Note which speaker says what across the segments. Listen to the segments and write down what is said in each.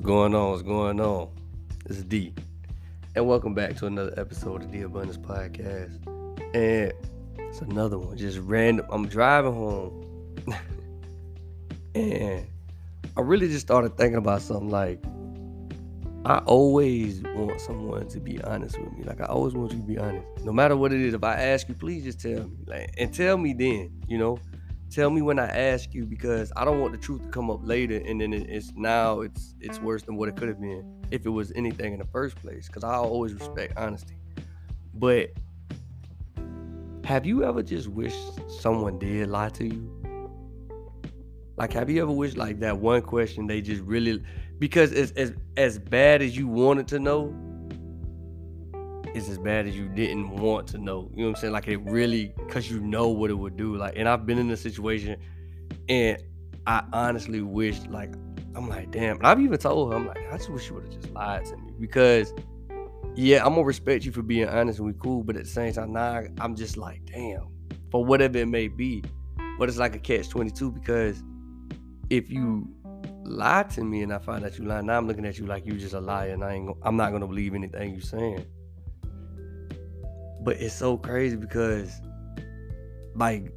Speaker 1: What's going on? What's going on? It's D. And welcome back to another episode of the Abundance Podcast. And it's another one, just random. I'm driving home. and I really just started thinking about something like I always want someone to be honest with me. Like I always want you to be honest. No matter what it is. If I ask you, please just tell me. Like and tell me then, you know tell me when I ask you because I don't want the truth to come up later and then it's now it's it's worse than what it could have been if it was anything in the first place because I always respect honesty. But have you ever just wished someone did lie to you? Like have you ever wished like that one question they just really because as as as bad as you wanted to know, it's as bad as you didn't want to know. You know what I'm saying? Like it really, cause you know what it would do. Like, and I've been in a situation, and I honestly wish, like, I'm like, damn. And I've even told her, I'm like, I just wish you would have just lied to me because, yeah, I'm gonna respect you for being honest and we cool, but at the same time, now I'm just like, damn, for whatever it may be. But it's like a catch 22 because if you lie to me and I find that you lie, now I'm looking at you like you just a liar, and I ain't, I'm not gonna believe anything you're saying. But it's so crazy because like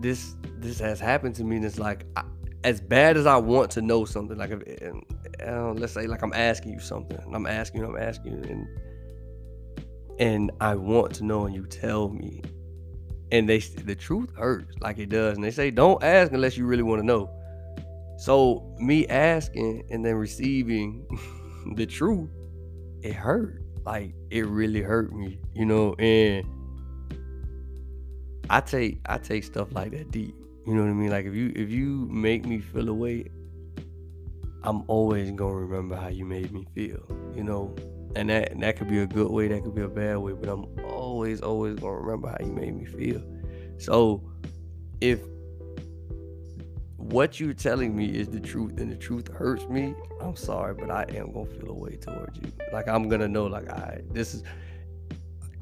Speaker 1: this this has happened to me and it's like I, as bad as I want to know something like if, and, uh, let's say like I'm asking you something and I'm asking you I'm asking you and and I want to know and you tell me and they the truth hurts like it does. And they say don't ask unless you really want to know. So me asking and then receiving the truth it hurt like it really hurt me, you know, and I take I take stuff like that deep. You know what I mean? Like if you if you make me feel a way, I'm always gonna remember how you made me feel, you know. And that and that could be a good way, that could be a bad way, but I'm always, always gonna remember how you made me feel. So if what you're telling me is the truth and the truth hurts me, I'm sorry, but I am gonna feel a way towards you. Like I'm gonna know, like, I this is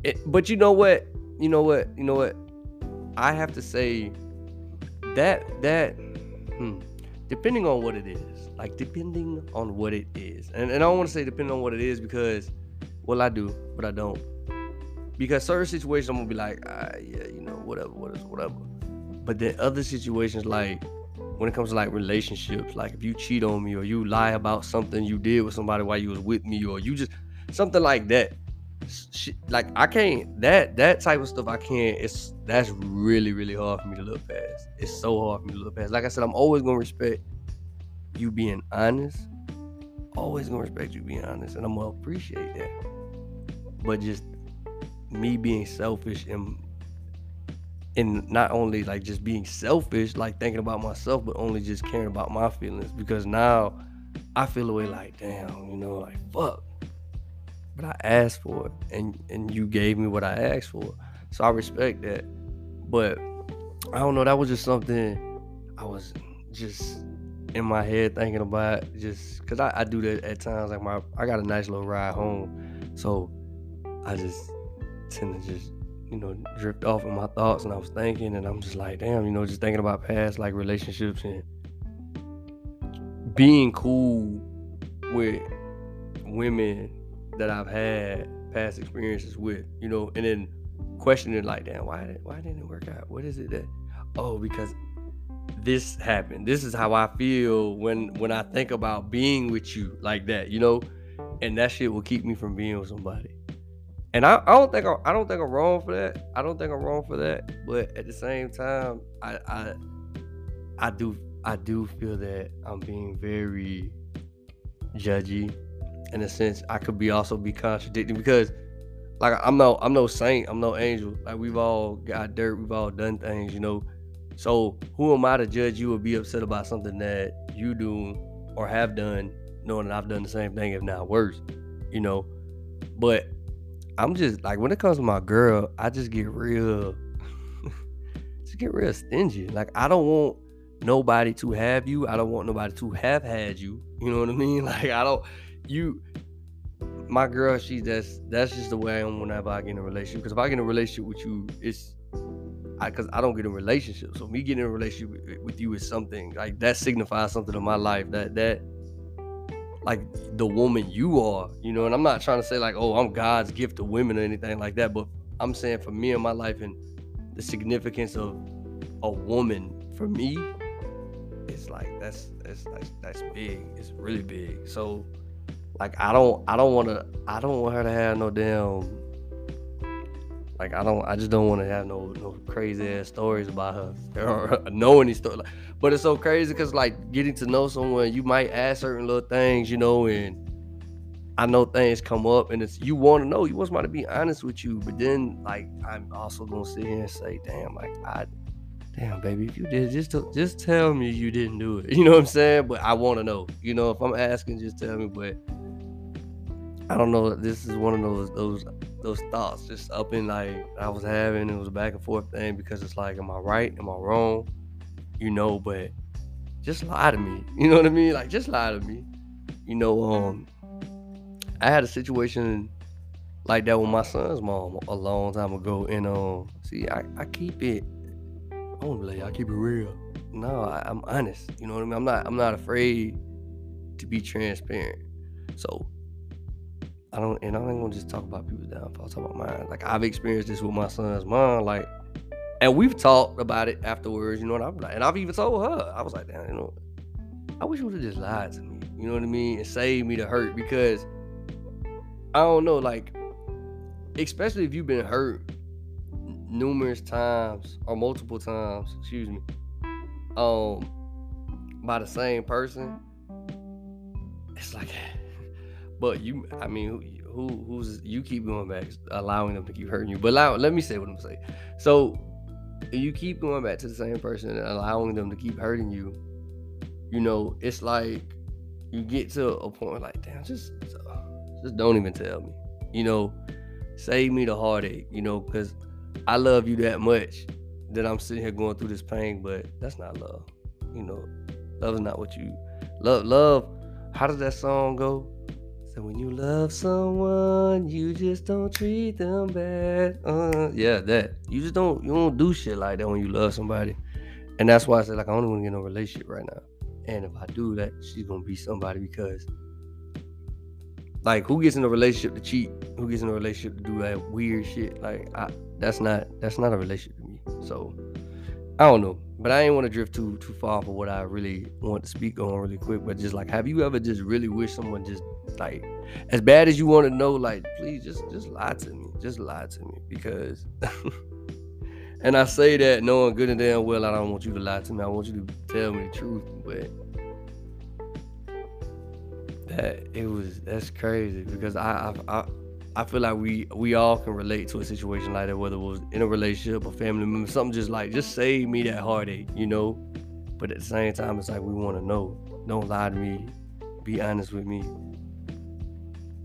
Speaker 1: it, but you know what? You know what? You know what? I have to say that that hmm, depending on what it is, like depending on what it is, and, and I don't want to say depending on what it is because well I do, but I don't. Because certain situations I'm gonna be like, ah, yeah, you know, whatever, whatever, whatever. But then other situations like when it comes to like relationships, like if you cheat on me or you lie about something you did with somebody while you was with me or you just something like that. Like I can't that that type of stuff I can't. It's that's really really hard for me to look past. It's so hard for me to look past. Like I said, I'm always gonna respect you being honest. Always gonna respect you being honest, and I'm gonna appreciate that. But just me being selfish and and not only like just being selfish, like thinking about myself, but only just caring about my feelings because now I feel away like, damn, you know, like fuck. But I asked for it and and you gave me what I asked for. So I respect that. But I don't know, that was just something I was just in my head thinking about just because I, I do that at times like my I got a nice little ride home so I just tend to just you know, drift off in my thoughts and I was thinking and I'm just like, damn, you know, just thinking about past like relationships and being cool with women that I've had past experiences with, you know, and then questioning like, damn, why did why didn't it work out? What is it that oh, because this happened. This is how I feel when when I think about being with you like that, you know? And that shit will keep me from being with somebody and I, I don't think I, I don't think I'm wrong for that. I don't think I'm wrong for that. But at the same time, I I I do I do feel that I'm being very judgy in a sense. I could be also be contradicting because like I'm no I'm no saint, I'm no angel. Like we've all got dirt, we've all done things, you know. So who am I to judge you or be upset about something that you do or have done, knowing that I've done the same thing, if not worse, you know. But I'm just like when it comes to my girl, I just get real just get real stingy. Like I don't want nobody to have you. I don't want nobody to have had you. You know what I mean? Like I don't you my girl, she that's that's just the way I am whenever I get in a relationship. Because if I get in a relationship with you, it's I because I, don't get in relationships. So me getting in a relationship with, with you is something like that signifies something in my life that that like the woman you are, you know. And I'm not trying to say like, oh, I'm God's gift to women or anything like that, but I'm saying for me in my life and the significance of a woman for me, it's like that's that's that's, that's big. It's really big. So like I don't I don't want to I don't want her to have no damn like I don't I just don't want to have no no crazy ass stories about her or know any story. But it's so crazy because like getting to know someone, you might ask certain little things, you know, and I know things come up and it's you want to know, you want somebody to be honest with you, but then like I'm also gonna sit here and say, damn, like I damn baby, if you did just just tell me you didn't do it. You know what I'm saying? But I want to know. You know, if I'm asking, just tell me. But I don't know. This is one of those those those thoughts just up in like I was having. It was a back and forth thing because it's like, am I right? Am I wrong? You know, but just lie to me. You know what I mean? Like just lie to me. You know, um, I had a situation like that with my son's mom a long time ago, and um, see, I, I keep it. I be like, I keep it real. No, I, I'm honest. You know what I mean? I'm not. I'm not afraid to be transparent. So I don't, and I want to just talk about people's downfalls. Talk about mine. Like I've experienced this with my son's mom. Like, and we've talked about it afterwards. You know what I'm like, and I've even told her. I was like, damn, you know, I wish you would have just lied to me. You know what I mean, and saved me the hurt because I don't know, like, especially if you've been hurt numerous times or multiple times. Excuse me. Um, by the same person. It's like but you, I mean, who, who's you keep going back, allowing them to keep hurting you. But allow, let me say what I'm saying. So you keep going back to the same person and allowing them to keep hurting you. You know, it's like you get to a point like, damn, just, just don't even tell me. You know, save me the heartache. You know, because I love you that much that I'm sitting here going through this pain. But that's not love. You know, love is not what you love. Love. How does that song go? So when you love someone, you just don't treat them bad. Uh, yeah, that. You just don't you don't do shit like that when you love somebody. And that's why I said like I don't want to get in a relationship right now. And if I do that, she's gonna be somebody because like who gets in a relationship to cheat? Who gets in a relationship to do that weird shit? Like I, that's not that's not a relationship to me. So I don't know. But I ain't want to drift too too far for what I really want to speak on really quick. But just like, have you ever just really wish someone just like as bad as you want to know, like, please just just lie to me. Just lie to me. Because and I say that knowing good and damn well I don't want you to lie to me. I want you to tell me the truth. But that it was that's crazy because I I, I I feel like we we all can relate to a situation like that, whether it was in a relationship or family member, something just like just save me that heartache, you know. But at the same time, it's like we want to know. Don't lie to me. Be honest with me.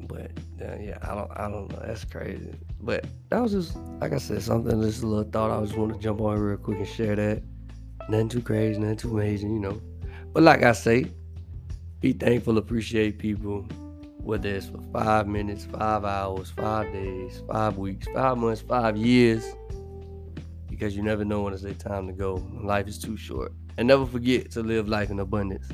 Speaker 1: But uh, yeah, I don't I don't know. That's crazy. But that was just like I said, something just a little thought. I just want to jump on real quick and share that. Nothing too crazy, nothing too amazing, you know. But like I say, be thankful, appreciate people whether it's for five minutes, five hours, five days, five weeks, five months, five years, because you never know when it's their time to go. Life is too short. And never forget to live life in abundance.